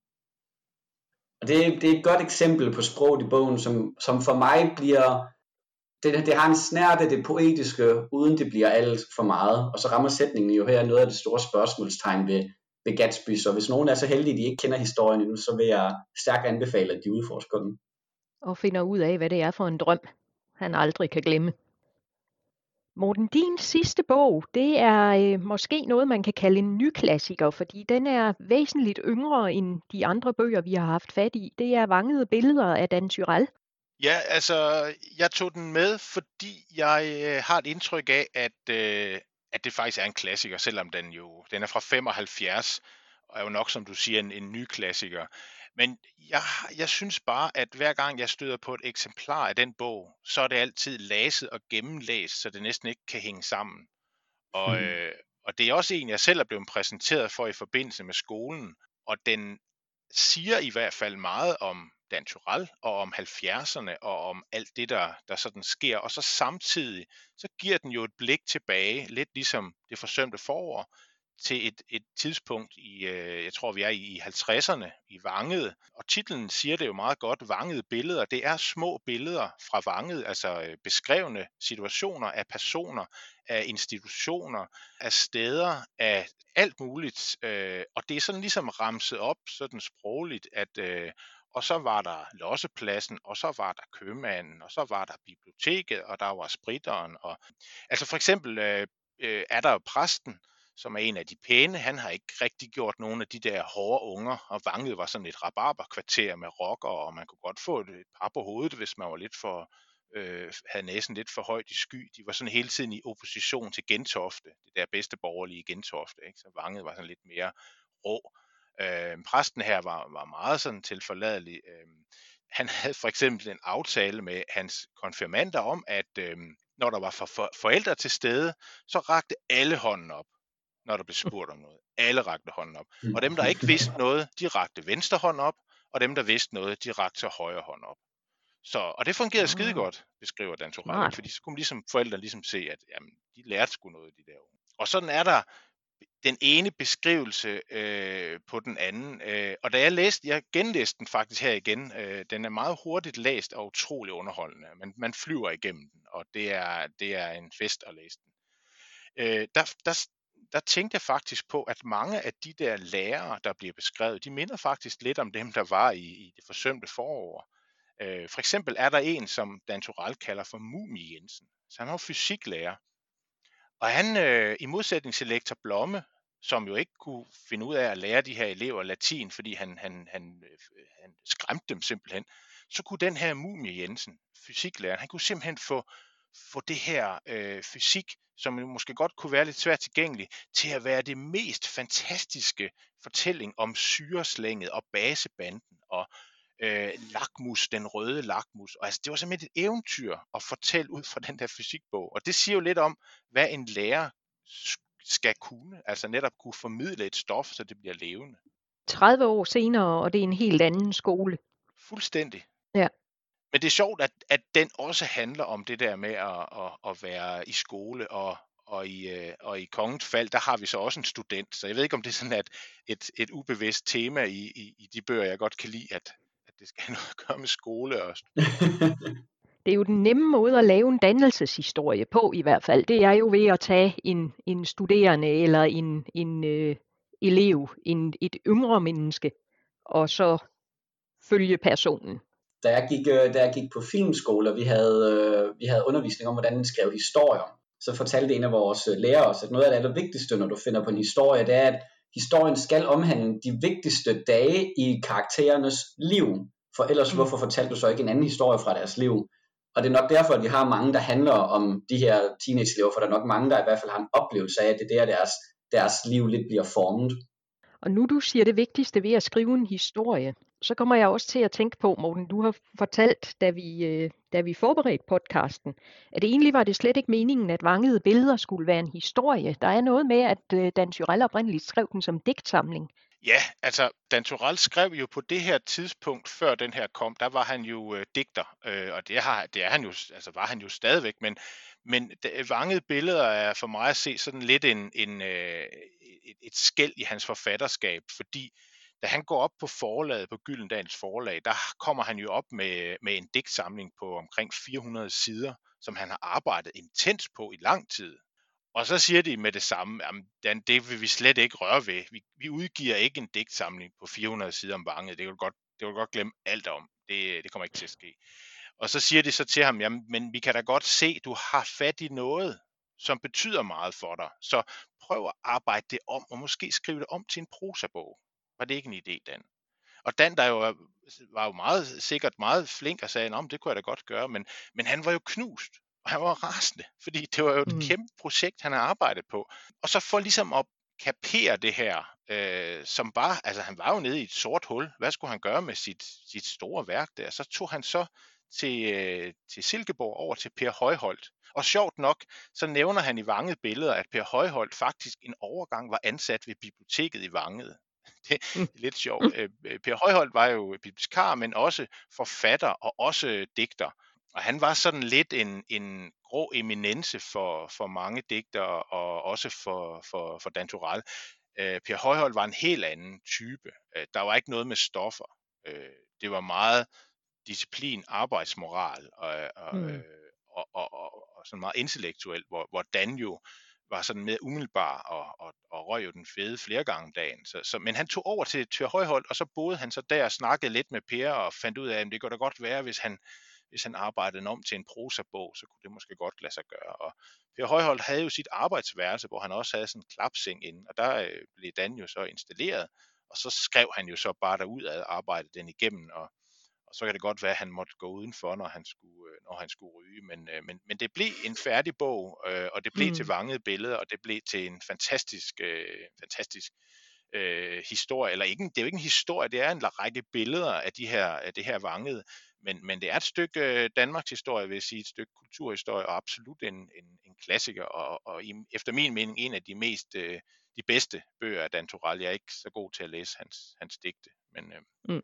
Og det, det er et godt eksempel på sproget i bogen, som, som for mig bliver, det, det har en snært af det poetiske, uden det bliver alt for meget. Og så rammer sætningen jo her noget af det store spørgsmålstegn ved, ved Gatsby. Så hvis nogen er så heldige, at de ikke kender historien endnu, så vil jeg stærkt anbefale, at de udforsker den og finder ud af, hvad det er for en drøm, han aldrig kan glemme. Morten, din sidste bog, det er øh, måske noget, man kan kalde en ny klassiker, fordi den er væsentligt yngre end de andre bøger, vi har haft fat i. Det er Vangede Billeder af Dan Tyrell. Ja, altså, jeg tog den med, fordi jeg øh, har et indtryk af, at, øh, at det faktisk er en klassiker, selvom den jo den er fra 75, og er jo nok, som du siger, en, en ny klassiker. Men jeg, jeg synes bare, at hver gang jeg støder på et eksemplar af den bog, så er det altid læset og gennemlæst, så det næsten ikke kan hænge sammen. Og, hmm. øh, og det er også en, jeg selv er blevet præsenteret for i forbindelse med skolen, og den siger i hvert fald meget om Dan Turell og om 70'erne og om alt det, der, der sådan sker. Og så samtidig, så giver den jo et blik tilbage, lidt ligesom det forsømte forår, til et, et tidspunkt i, øh, jeg tror vi er i 50'erne, i Vanget, og titlen siger det jo meget godt, vangede billeder. Det er små billeder fra vanget, altså øh, beskrevne situationer af personer, af institutioner, af steder, af alt muligt. Øh, og det er sådan ligesom ramset op sådan sprogligt, at øh, og så var der lossepladsen, og så var der købmanden, og så var der biblioteket, og der var spritteren. Og, altså for eksempel øh, øh, er der jo præsten, som er en af de pæne, han har ikke rigtig gjort nogen af de der hårde unger, og Vanget var sådan et rabarberkvarter med rocker, og man kunne godt få et par på hovedet, hvis man var lidt for, øh, havde næsen lidt for højt i sky. De var sådan hele tiden i opposition til Gentofte, det der bedste borgerlige Gentofte. Ikke? Så Vanget var sådan lidt mere rå. Øh, præsten her var, var meget sådan tilforladelig. Øh, han havde for eksempel en aftale med hans konfirmander om, at øh, når der var for, for, forældre til stede, så rakte alle hånden op, når der blev spurgt om noget. Alle rakte hånden op. Og dem, der ikke vidste noget, de rakte venstre hånd op, og dem, der vidste noget, de rakte højre hånd op. Så, og det fungerede skide ah. godt, beskriver Dan Torell, fordi så kunne ligesom, forældrene ligesom se, at jamen, de lærte sgu noget, de der unge. Og sådan er der den ene beskrivelse øh, på den anden. Øh, og da jeg læste, jeg genlæste den faktisk her igen, øh, den er meget hurtigt læst og utrolig underholdende. Man, man flyver igennem den, og det er, det er en fest at læse den. Øh, der, der, der tænkte jeg faktisk på, at mange af de der lærere, der bliver beskrevet, de minder faktisk lidt om dem, der var i, i det forsømte forår. Øh, for eksempel er der en, som Dan Tural kalder for Mumi Jensen. Så han var fysiklærer. Og han, øh, i modsætning til lektor Blomme, som jo ikke kunne finde ud af at lære de her elever latin, fordi han, han, han, øh, han skræmte dem simpelthen, så kunne den her Mumie Jensen, fysiklæreren, han kunne simpelthen få, få det her øh, fysik, som måske godt kunne være lidt svært tilgængelig, til at være det mest fantastiske fortælling om syreslænget og basebanden og øh, lakmus, den røde lakmus. Og altså, det var simpelthen et eventyr at fortælle ud fra den der fysikbog. Og det siger jo lidt om, hvad en lærer skal kunne, altså netop kunne formidle et stof, så det bliver levende. 30 år senere, og det er en helt anden skole. Fuldstændig. Ja. Men det er sjovt, at, at den også handler om det der med at, at, at være i skole og, og i, øh, og i kongens fald, der har vi så også en student. Så jeg ved ikke, om det er sådan at et, et ubevidst tema i, i, i de bøger, jeg godt kan lide, at, at det skal have [LAUGHS] noget at gøre med skole og [LAUGHS] Det er jo den nemme måde at lave en dannelseshistorie på i hvert fald. Det er jo ved at tage en, en studerende eller en, en øh, elev, en, et yngre menneske, og så følge personen. Da jeg gik, øh, da jeg gik på filmskole, og vi havde, øh, vi havde undervisning om, hvordan man skrev historier, så fortalte en af vores øh, lærere os, at noget af det allervigtigste, når du finder på en historie, det er, at historien skal omhandle de vigtigste dage i karakterernes liv. For ellers, mm. hvorfor fortalte du så ikke en anden historie fra deres liv? Og det er nok derfor, at vi har mange, der handler om de her teenage-elever, for der er nok mange, der i hvert fald har en oplevelse af, at det er der, deres, deres liv lidt bliver formet. Og nu du siger det vigtigste ved at skrive en historie, så kommer jeg også til at tænke på, Morten, du har fortalt, da vi, øh, da vi forberedte podcasten, at egentlig var det slet ikke meningen, at vangede billeder skulle være en historie. Der er noget med, at øh, Dan Tyrell oprindeligt skrev den som digtsamling. Ja, altså Dan Tyrell skrev jo på det her tidspunkt, før den her kom, der var han jo øh, digter, øh, og det, har, det er han jo, altså var han jo stadigvæk, men, men vangede billeder er for mig at se sådan lidt en, en, øh, et, et skæld i hans forfatterskab, fordi da han går op på forlaget, på Gyldendals forlag, der kommer han jo op med, med en digtsamling på omkring 400 sider, som han har arbejdet intens på i lang tid. Og så siger de med det samme, at det vil vi slet ikke røre ved. Vi, vi udgiver ikke en digtsamling på 400 sider om Vange. Det kan du godt, det kan du godt glemme alt om. Det, det kommer ikke til at ske. Og så siger de så til ham, jamen, men vi kan da godt se, at du har fat i noget, som betyder meget for dig. Så prøv at arbejde det om, og måske skrive det om til en prosabog. Var det ikke en idé, Dan? Og Dan, der jo var jo meget sikkert meget flink og sagde, at det kunne jeg da godt gøre, men, men han var jo knust. Og han var rasende, fordi det var jo et mm. kæmpe projekt, han havde arbejdet på. Og så for ligesom at kapere det her, øh, som var, altså han var jo nede i et sort hul. Hvad skulle han gøre med sit, sit store værk der? Så tog han så til, øh, til Silkeborg over til Per Højholdt. Og sjovt nok, så nævner han i Vanget billeder, at Per Højholdt faktisk en overgang var ansat ved biblioteket i Vanget. [LAUGHS] Det er lidt sjovt. Øh, per Højholdt var jo bibliotekar, men også forfatter og også digter. Og han var sådan lidt en, en grå eminence for, for mange digtere, og også for, for, for Dan Tural. Øh, per Højhold var en helt anden type. Øh, der var ikke noget med stoffer. Øh, det var meget disciplin, arbejdsmoral og, og, mm. øh, og, og, og, og sådan meget intellektuelt, hvor, hvor Dan jo var sådan mere umiddelbar og, og, og røg jo den fede flere gange om dagen. Så, så, men han tog over til, Tørhøjhold, og så boede han så der og snakkede lidt med Per og fandt ud af, at det kunne da godt være, hvis han, hvis han arbejdede om til en prosabog, så kunne det måske godt lade sig gøre. Og Per Højhold havde jo sit arbejdsværelse, hvor han også havde sådan en klapseng inde, og der øh, blev Dan jo så installeret, og så skrev han jo så bare derud af arbejdet den igennem, og, og så kan det godt være, at han måtte gå udenfor, når han skulle, øh, når han skulle ryge, men, øh, men, men det blev en færdig bog, øh, og det blev mm. til vangede billeder, og det blev til en fantastisk, øh, fantastisk øh, historie, eller ikke, det er jo ikke en historie, det er en række billeder af, de her, af det her vangede, men, men det er et stykke Danmarks historie, vil jeg sige, et stykke kulturhistorie, og absolut en, en, en klassiker, og, og i, efter min mening en af de mest, øh, de bedste bøger af Dan Torell. Jeg er ikke så god til at læse hans, hans digte, men... Øh, mm.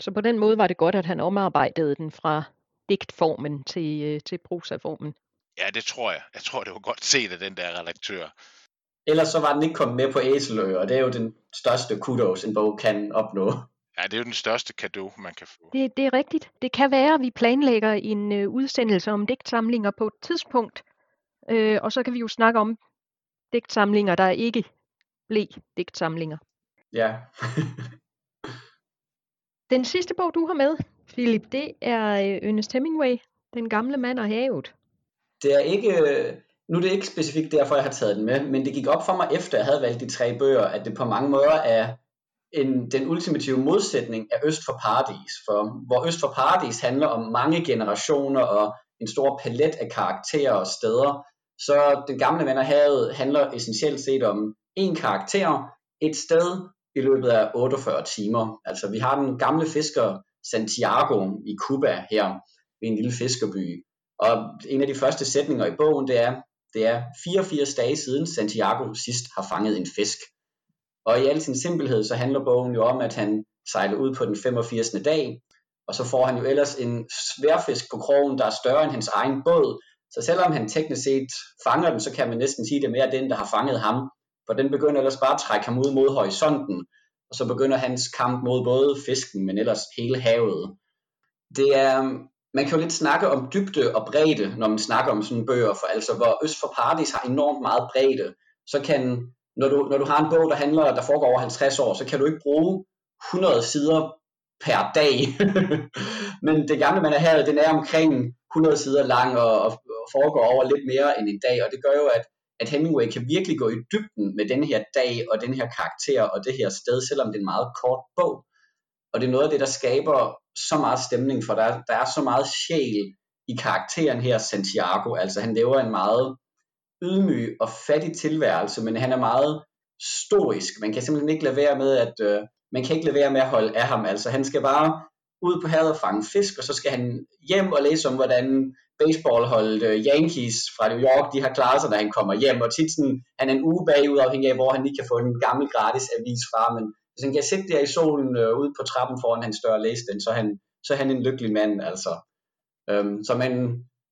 Så på den måde var det godt, at han omarbejdede den fra digtformen til, øh, til prosaformen. Ja, det tror jeg. Jeg tror, det var godt set af den der redaktør. Ellers så var den ikke kommet med på Æselø, og det er jo den største kudos, en bog kan opnå. Ja, det er jo den største gave, man kan få. Det, det er rigtigt. Det kan være, at vi planlægger en øh, udsendelse om digtsamlinger på et tidspunkt, øh, og så kan vi jo snakke om digtsamlinger, der ikke blev digtsamlinger. Ja. [LAUGHS] Den sidste bog, du har med, Philip, det er øh, Ernest Hemingway, Den gamle mand og havet. Det er ikke, nu er det ikke specifikt derfor, jeg har taget den med, men det gik op for mig, efter jeg havde valgt de tre bøger, at det på mange måder er en, den ultimative modsætning af Øst for Paradis. For hvor Øst for Paradis handler om mange generationer og en stor palet af karakterer og steder, så Den gamle mand og havet handler essentielt set om en karakter, et sted i løbet af 48 timer. Altså vi har den gamle fisker Santiago i Cuba her, ved en lille fiskerby. Og en af de første sætninger i bogen, det er, det er 84 dage siden Santiago sidst har fanget en fisk. Og i al sin simpelhed, så handler bogen jo om, at han sejler ud på den 85. dag, og så får han jo ellers en sværfisk på krogen, der er større end hans egen båd. Så selvom han teknisk set fanger den, så kan man næsten sige, det er mere den, der har fanget ham. For den begynder ellers bare at trække ham ud mod horisonten, og så begynder hans kamp mod både fisken, men ellers hele havet. Det er, man kan jo lidt snakke om dybde og bredde, når man snakker om sådan bøger, for altså hvor Øst for Paradis har enormt meget bredde, så kan, når du, når du har en bog, der handler, der foregår over 50 år, så kan du ikke bruge 100 sider per dag. [LAUGHS] Men det gamle man er her, den er omkring 100 sider lang og, og foregår over lidt mere end en dag, og det gør jo, at at Hemingway kan virkelig gå i dybden med den her dag og den her karakter og det her sted, selvom det er en meget kort bog. Og det er noget af det, der skaber så meget stemning, for der, der er så meget sjæl i karakteren her, Santiago. Altså han lever en meget ydmyg og fattig tilværelse, men han er meget stoisk. Man kan simpelthen ikke lade være med at, øh, man kan ikke lade være med at holde af ham. Altså han skal bare ud på havet og fange fisk, og så skal han hjem og læse om, hvordan baseballholdet uh, Yankees fra New York, de har klaret sig, da han kommer hjem, og tit sådan, han er en uge bagud, afhængig af, hvor han lige kan få en gammel gratis avis fra, men hvis han kan sidde der i solen uh, ude på trappen foran hans dør og læse den, så er han, så er han en lykkelig mand, altså. Um, så man,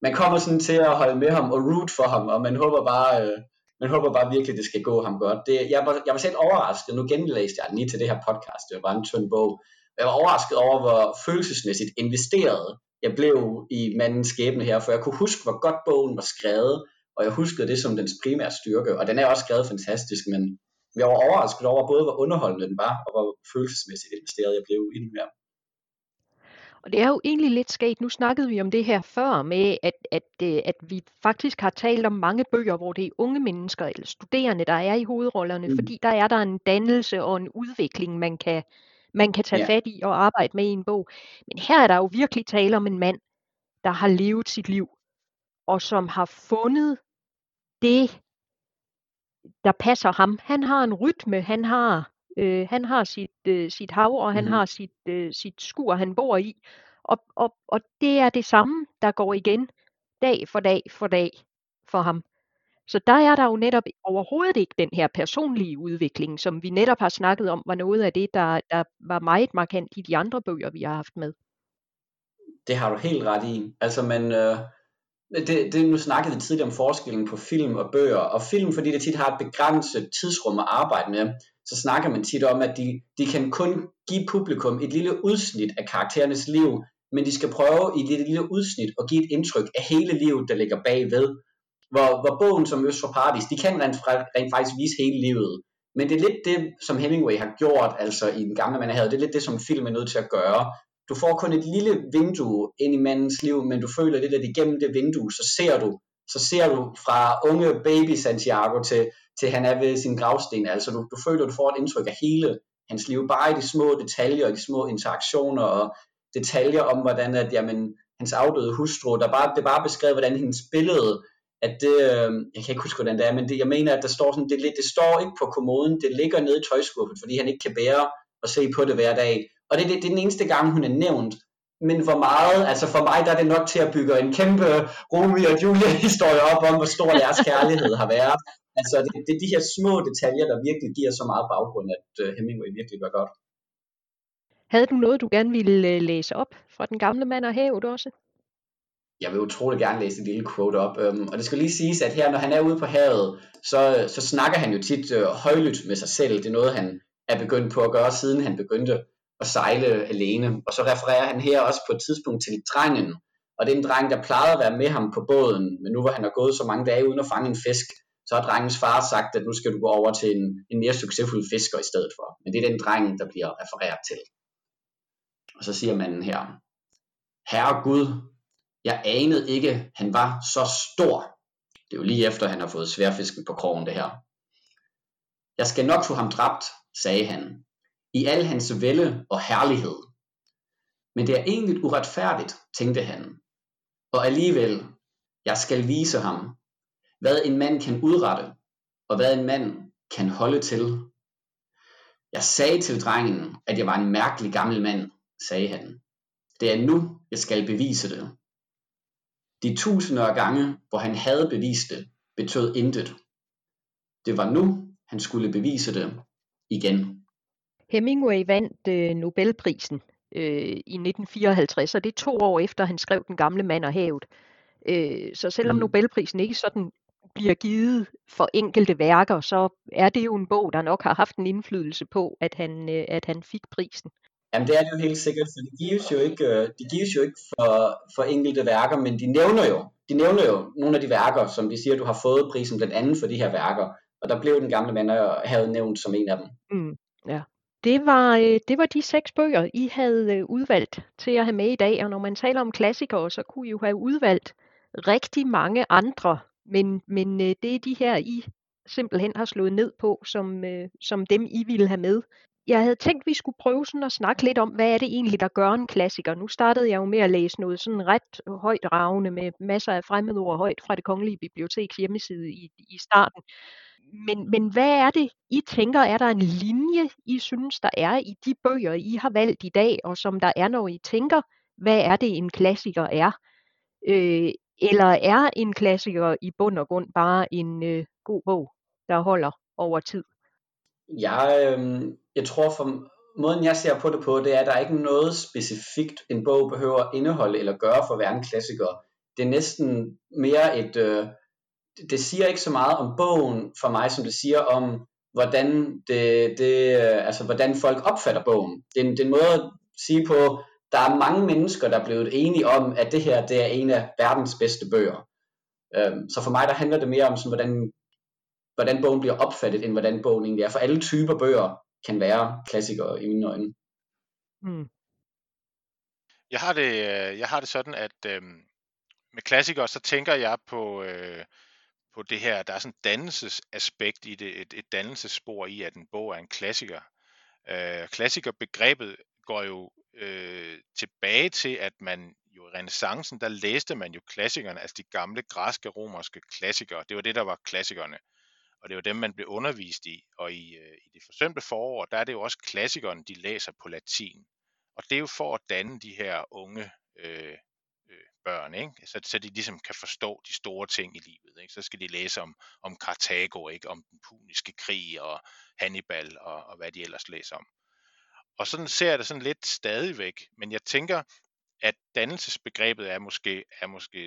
man kommer sådan til at holde med ham og root for ham, og man håber bare, uh, man håber bare virkelig, det skal gå ham godt. Det, jeg, var, jeg var selv overrasket, nu genlæste jeg den lige til det her podcast, det var bare en tynd bog, jeg var overrasket over, hvor følelsesmæssigt investeret jeg blev i mandens skæbne her, for jeg kunne huske, hvor godt bogen var skrevet, og jeg huskede det som dens primære styrke, og den er også skrevet fantastisk, men jeg var overrasket over både, hvor underholdende den var, og hvor følelsesmæssigt investeret jeg blev i den her. Og det er jo egentlig lidt skægt. Nu snakkede vi om det her før med, at, at, øh, at vi faktisk har talt om mange bøger, hvor det er unge mennesker eller studerende, der er i hovedrollerne, mm. fordi der er der en dannelse og en udvikling, man kan, man kan tage ja. fat i og arbejde med i en bog. Men her er der jo virkelig tale om en mand, der har levet sit liv, og som har fundet det, der passer ham. Han har en rytme, han har, øh, han har sit, øh, sit hav, og han mm. har sit, øh, sit skur, han bor i. Og, og, og det er det samme, der går igen dag for dag for dag for ham. Så der er der jo netop overhovedet ikke den her personlige udvikling, som vi netop har snakket om, var noget af det, der, der var meget markant i de andre bøger, vi har haft med. Det har du helt ret i. Altså, man, øh, det, det, nu snakkede vi tidligere om forskellen på film og bøger, og film, fordi det tit har et begrænset tidsrum at arbejde med, så snakker man tit om, at de, de kan kun give publikum et lille udsnit af karakterernes liv, men de skal prøve i et lille, lille udsnit at give et indtryk af hele livet, der ligger bagved. Hvor, hvor bogen som Øst for Paradis, de kan rent, rent faktisk vise hele livet. Men det er lidt det, som Hemingway har gjort, altså i den gamle man havde. Det er lidt det, som film er nødt til at gøre. Du får kun et lille vindue ind i mandens liv, men du føler lidt, at igennem det vindue, så ser du, så ser du fra unge baby Santiago til, til han er ved sin gravsten. Altså du, du føler, du får et indtryk af hele hans liv, bare i de små detaljer og de små interaktioner og detaljer om, hvordan at, jamen, hans afdøde hustru, der bare, det bare beskrevet, hvordan hendes billede, at det, øh, jeg kan ikke huske, hvordan det er, men det, jeg mener, at der står sådan, det, det står ikke på kommoden, det ligger nede i tøjskuffen, fordi han ikke kan bære at se på det hver dag. Og det, det, det er den eneste gang, hun er nævnt. Men hvor meget, altså for mig, der er det nok til at bygge en kæmpe Romeo og Julia historie op om, hvor stor deres kærlighed har været. Altså det, det er de her små detaljer, der virkelig giver så meget baggrund, at øh, Hemingway virkelig gør godt. Havde du noget, du gerne ville øh, læse op fra den gamle mand og havet også? Jeg vil utrolig gerne læse et lille quote op. Øhm, og det skal lige siges, at her, når han er ude på havet, så, så snakker han jo tit øh, højlydt med sig selv. Det er noget, han er begyndt på at gøre, siden han begyndte at sejle alene. Og så refererer han her også på et tidspunkt til drengen. Og det er en dreng, der plejede at være med ham på båden, men nu hvor han har gået så mange dage uden at fange en fisk, så har drengens far sagt, at nu skal du gå over til en, en mere succesfuld fisker i stedet for. Men det er den dreng, der bliver refereret til. Og så siger manden her, Herre Gud, jeg anede ikke, han var så stor. Det er jo lige efter, han har fået sværfisken på krogen det her. Jeg skal nok få ham dræbt, sagde han, i al hans vælde og herlighed. Men det er egentlig uretfærdigt, tænkte han. Og alligevel, jeg skal vise ham, hvad en mand kan udrette, og hvad en mand kan holde til. Jeg sagde til drengen, at jeg var en mærkelig gammel mand, sagde han. Det er nu, jeg skal bevise det. De tusinder af gange, hvor han havde bevist det, betød intet. Det var nu, han skulle bevise det igen. Hemingway vandt øh, Nobelprisen øh, i 1954, og det er to år efter, han skrev Den gamle mand og havet. Øh, så selvom mm. Nobelprisen ikke sådan bliver givet for enkelte værker, så er det jo en bog, der nok har haft en indflydelse på, at han, øh, at han fik prisen. Jamen det er det jo helt sikkert, for det gives jo ikke, øh, de gives jo ikke for, for enkelte værker, men de nævner jo, de nævner jo nogle af de værker, som de siger, du har fået prisen blandt andet for de her værker. Og der blev den gamle mand havde nævnt som en af dem. Mm, ja. Det var, øh, det var de seks bøger, I havde øh, udvalgt til at have med i dag. Og når man taler om klassikere, så kunne I jo have udvalgt rigtig mange andre. Men, men det er de her, I simpelthen har slået ned på, som, som dem I ville have med jeg havde tænkt, at vi skulle prøve sådan at snakke lidt om, hvad er det egentlig, der gør en klassiker. Nu startede jeg jo med at læse noget sådan ret højt ravne med masser af fremmedord højt fra det kongelige biblioteks hjemmeside i, i starten. Men, men hvad er det, I tænker, er der en linje, I synes, der er i de bøger, I har valgt i dag, og som der er, når I tænker, hvad er det, en klassiker er? Øh, eller er en klassiker i bund og grund bare en øh, god bog, der holder over tid? Jeg, øh, jeg tror for måden jeg ser på det på, det er, at der er ikke noget specifikt, en bog behøver at indeholde eller gøre for at være en klassiker. Det er næsten mere et, øh, det siger ikke så meget om bogen for mig, som det siger om, hvordan, det, det, øh, altså, hvordan folk opfatter bogen. Det er, det er en måde at sige på, der er mange mennesker, der er blevet enige om, at det her det er en af verdens bedste bøger. Øhm, så for mig der handler det mere om, sådan, hvordan hvordan bogen bliver opfattet, end hvordan bogen egentlig er. For alle typer bøger kan være klassikere i mine øjne. Mm. Jeg har det, øh, jeg har det sådan, at øh, med klassikere, så tænker jeg på, øh, på det her, der er sådan et dannelsesaspekt i det, et, et dannelsesspor i, at en bog er en klassiker. Øh, klassikerbegrebet går jo øh, tilbage til, at man jo i renaissancen, der læste man jo klassikerne, altså de gamle græske, romerske klassikere. Det var det, der var klassikerne og det er jo dem, man bliver undervist i. Og i, øh, i det forsømte forår, der er det jo også klassikeren, de læser på latin. Og det er jo for at danne de her unge øh, øh, børn, ikke? Så, så de ligesom kan forstå de store ting i livet. Ikke? Så skal de læse om, om Karthago, ikke? om den puniske krig og Hannibal og, og hvad de ellers læser om. Og sådan ser jeg det sådan lidt stadigvæk, men jeg tænker, at dannelsesbegrebet er måske, er måske,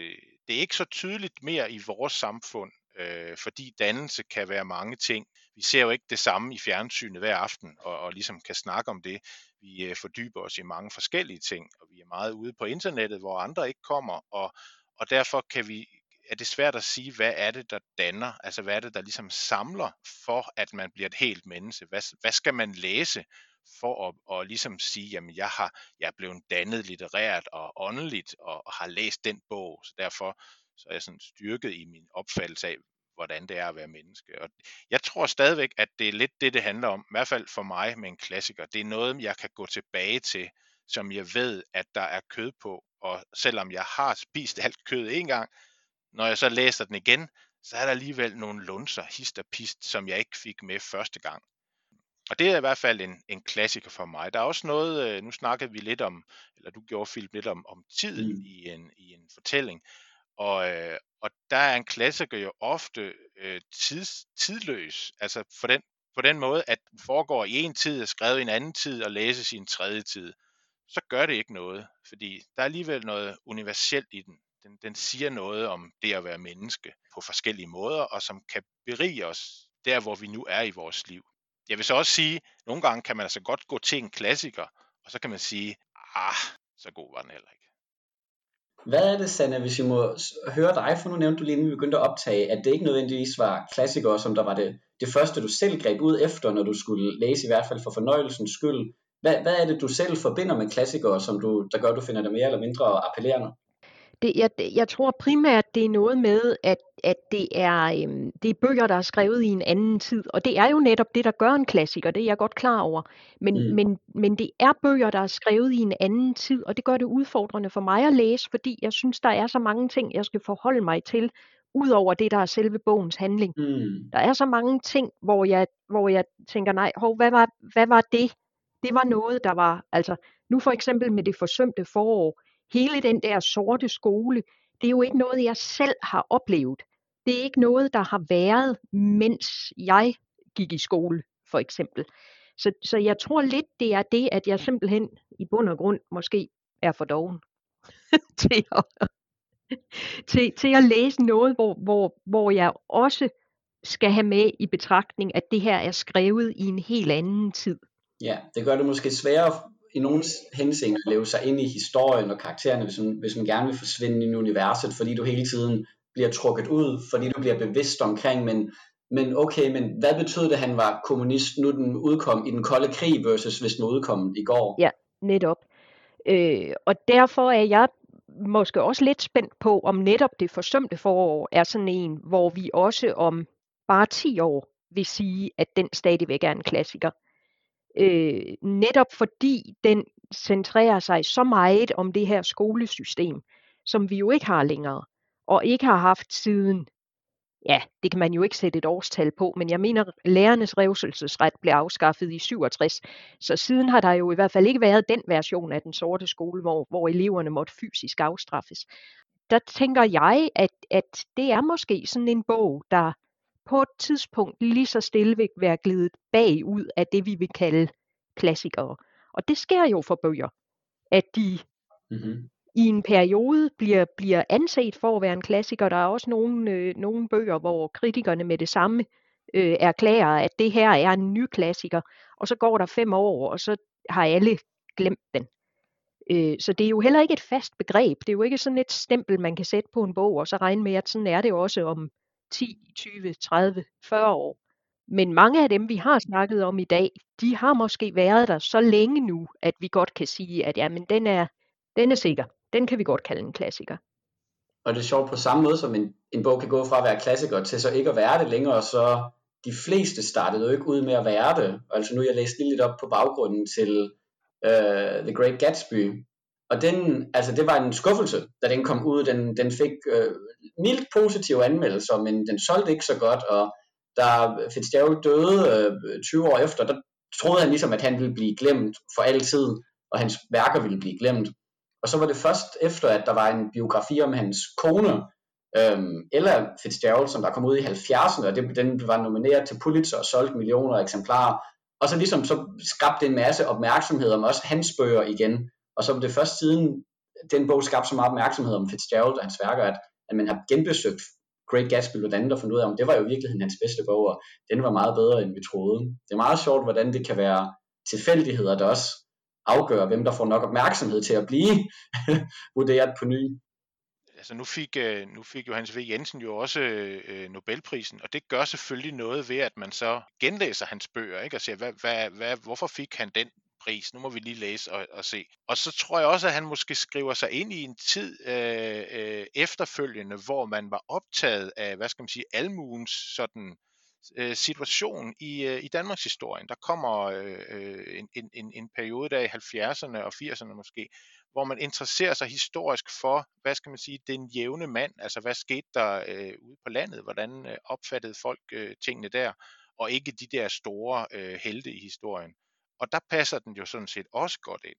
det er ikke så tydeligt mere i vores samfund, øh, fordi dannelse kan være mange ting. vi ser jo ikke det samme i fjernsynet hver aften, og, og ligesom kan snakke om det. Vi øh, fordyber os i mange forskellige ting, og vi er meget ude på internettet, hvor andre ikke kommer, og, og derfor kan vi, er det svært at sige, hvad er det, der danner, altså hvad er det, der ligesom samler for, at man bliver et helt menneske? Hvad, hvad skal man læse for at, at ligesom sige, jamen jeg har jeg er blevet dannet litterært og åndeligt, og, og har læst den bog, så derfor så er jeg sådan styrket i min opfattelse af, hvordan det er at være menneske. Og jeg tror stadigvæk, at det er lidt det, det handler om, i hvert fald for mig med en klassiker. Det er noget, jeg kan gå tilbage til, som jeg ved, at der er kød på, og selvom jeg har spist alt kød en gang, når jeg så læser den igen, så er der alligevel nogle lunser, hist og pist, som jeg ikke fik med første gang. Og det er i hvert fald en, en klassiker for mig. Der er også noget, øh, nu snakkede vi lidt om, eller du gjorde Philip lidt om, om tiden mm. i, en, i en fortælling. Og, øh, og der er en klassiker jo ofte øh, tids, tidløs, altså for den, på den måde, at den foregår i en tid, er skrevet i en anden tid og læses i en tredje tid, så gør det ikke noget, fordi der er alligevel noget universelt i den. Den, den siger noget om det at være menneske på forskellige måder, og som kan berige os der, hvor vi nu er i vores liv. Jeg vil så også sige, at nogle gange kan man altså godt gå til en klassiker, og så kan man sige, ah, så god var den heller ikke. Hvad er det, Sanna, hvis jeg må høre dig, for nu nævnte du lige, inden vi begyndte at optage, at det ikke nødvendigvis var klassikere, som der var det, det første, du selv greb ud efter, når du skulle læse, i hvert fald for fornøjelsens skyld. Hvad, hvad er det, du selv forbinder med klassikere, som du, der gør, du finder det mere eller mindre appellerende? Det, jeg, jeg tror primært, det er noget med, at, at det, er, øhm, det er bøger, der er skrevet i en anden tid. Og det er jo netop det, der gør en klassiker, det er jeg godt klar over. Men, mm. men, men det er bøger, der er skrevet i en anden tid, og det gør det udfordrende for mig at læse, fordi jeg synes, der er så mange ting, jeg skal forholde mig til, ud over det, der er selve bogens handling. Mm. Der er så mange ting, hvor jeg, hvor jeg tænker, nej, hov, hvad, var, hvad var det? Det var noget, der var, altså, nu for eksempel med det forsømte forår, hele den der sorte skole, det er jo ikke noget, jeg selv har oplevet. Det er ikke noget, der har været, mens jeg gik i skole, for eksempel. Så, så jeg tror lidt, det er det, at jeg simpelthen i bund og grund måske er for doven [LAUGHS] til, at, til, til at læse noget, hvor, hvor, hvor jeg også skal have med i betragtning, at det her er skrevet i en helt anden tid. Ja, det gør det måske sværere i nogens henseende leve sig ind i historien og karaktererne, hvis man, hvis man gerne vil forsvinde i universet, fordi du hele tiden bliver trukket ud, fordi du bliver bevidst omkring, men, men okay, men hvad betød det, at han var kommunist, nu den udkom i den kolde krig, versus hvis den udkom i går? Ja, netop. Øh, og derfor er jeg måske også lidt spændt på, om netop det forsømte forår er sådan en, hvor vi også om bare 10 år vil sige, at den stadigvæk er en klassiker øh, netop fordi den centrerer sig så meget om det her skolesystem, som vi jo ikke har længere, og ikke har haft siden, ja, det kan man jo ikke sætte et årstal på, men jeg mener, lærernes revselsesret blev afskaffet i 67, så siden har der jo i hvert fald ikke været den version af den sorte skole, hvor, hvor eleverne måtte fysisk afstraffes. Der tænker jeg, at, at det er måske sådan en bog, der på et tidspunkt lige så stille vil være glidet bagud af det, vi vil kalde klassikere. Og det sker jo for bøger, at de mm-hmm. i en periode bliver, bliver anset for at være en klassiker. Der er også nogle, øh, nogle bøger, hvor kritikerne med det samme øh, erklærer, at det her er en ny klassiker, og så går der fem år, og så har alle glemt den. Øh, så det er jo heller ikke et fast begreb. Det er jo ikke sådan et stempel, man kan sætte på en bog, og så regne med, at sådan er det også om 10, 20, 30, 40 år. Men mange af dem, vi har snakket om i dag, de har måske været der så længe nu, at vi godt kan sige, at jamen, den, er, den er sikker. Den kan vi godt kalde en klassiker. Og det er sjovt på samme måde, som en, en bog kan gå fra at være klassiker til så ikke at være det længere, så de fleste startede jo ikke ud med at være det. Altså nu jeg læst lidt op på baggrunden til uh, The Great Gatsby, og den, altså det var en skuffelse, da den kom ud. Den, den fik øh, mildt positive anmeldelser, men den solgte ikke så godt, og da Fitzgerald døde øh, 20 år efter, der troede han ligesom, at han ville blive glemt for altid, og hans værker ville blive glemt. Og så var det først efter, at der var en biografi om hans kone, øhm, Ella Fitzgerald, som der kom ud i 70'erne, og det, den var nomineret til Pulitzer og solgte millioner af eksemplarer. Og så ligesom så skabte en masse opmærksomhed om også hans bøger igen. Og så var det først siden den bog skabte så meget opmærksomhed om Fitzgerald og hans værker, at, at man har genbesøgt Great Gatsby, hvordan der fundet ud af, om det var jo virkelig hans bedste bog, og den var meget bedre, end vi troede. Det er meget sjovt, hvordan det kan være tilfældigheder, der også afgør, hvem der får nok opmærksomhed til at blive [LAUGHS] vurderet på ny. Altså nu fik, øh, nu fik Johannes V. Jensen jo også øh, Nobelprisen, og det gør selvfølgelig noget ved, at man så genlæser hans bøger, ikke? og siger, hvad, hvad, hvad, hvorfor fik han den pris? Nu må vi lige læse og, og se. Og så tror jeg også, at han måske skriver sig ind i en tid øh, øh, efterfølgende, hvor man var optaget af, hvad skal man sige, almuens sådan øh, situation i, øh, i Danmarks historie. Der kommer øh, øh en, en, en periode der i 70'erne og 80'erne måske, hvor man interesserer sig historisk for, hvad skal man sige, den jævne mand, altså hvad skete der øh, ude på landet, hvordan øh, opfattede folk øh, tingene der, og ikke de der store øh, helte i historien. Og der passer den jo sådan set også godt ind.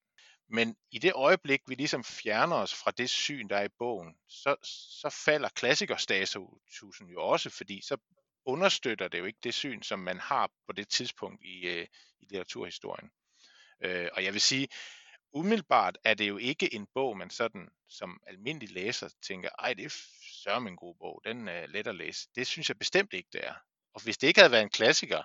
Men i det øjeblik, vi ligesom fjerner os fra det syn, der er i bogen, så, så falder klassikerstatusen jo også, fordi så understøtter det jo ikke det syn, som man har på det tidspunkt i, øh, i litteraturhistorien. Øh, og jeg vil sige, umiddelbart er det jo ikke en bog, man sådan som almindelig læser tænker, ej, det er sørme en god bog, den er let at læse. Det synes jeg bestemt ikke, det er. Og hvis det ikke havde været en klassiker,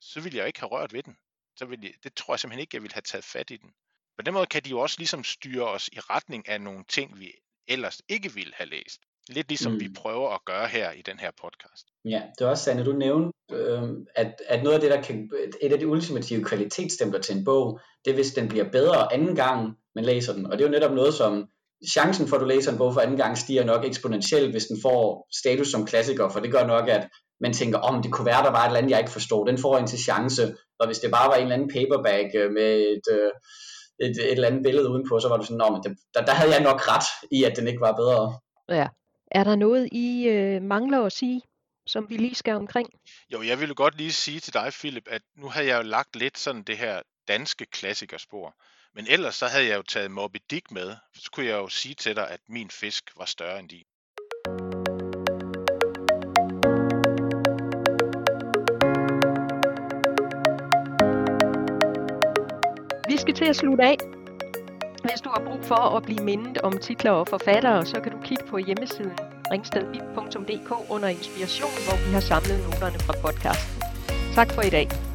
så ville jeg ikke have rørt ved den. Så ville jeg, det tror jeg simpelthen ikke, jeg ville have taget fat i den. På den måde kan de jo også ligesom styre os i retning af nogle ting, vi ellers ikke ville have læst. Lidt ligesom mm. vi prøver at gøre her i den her podcast. Ja, det er også Sanne, du nævnte, øh, at, at noget af det, der kan, et af de ultimative kvalitetsstempler til en bog, det er, hvis den bliver bedre anden gang, man læser den. Og det er jo netop noget, som chancen for, at du læser en bog for anden gang, stiger nok eksponentielt, hvis den får status som klassiker, for det gør nok, at man tænker, om oh, det kunne være, der var et eller andet, jeg ikke forstod. Den får en til chance, og hvis det bare var en eller anden paperback øh, med et, øh, et, et eller andet billede udenpå, så var du sådan, men det, der, der havde jeg nok ret i, at den ikke var bedre. Ja. Er der noget, I øh, mangler at sige, som vi lige skal omkring? Jo, jeg ville godt lige sige til dig, Philip, at nu har jeg jo lagt lidt sådan det her danske klassikerspor. Men ellers så havde jeg jo taget Moby Dick med. Så kunne jeg jo sige til dig, at min fisk var større end din. Til at slutte af. Hvis du har brug for at blive mindet om titler og forfattere, så kan du kigge på hjemmesiden ringstedbib.dk under inspiration, hvor vi har samlet noterne fra podcasten. Tak for i dag.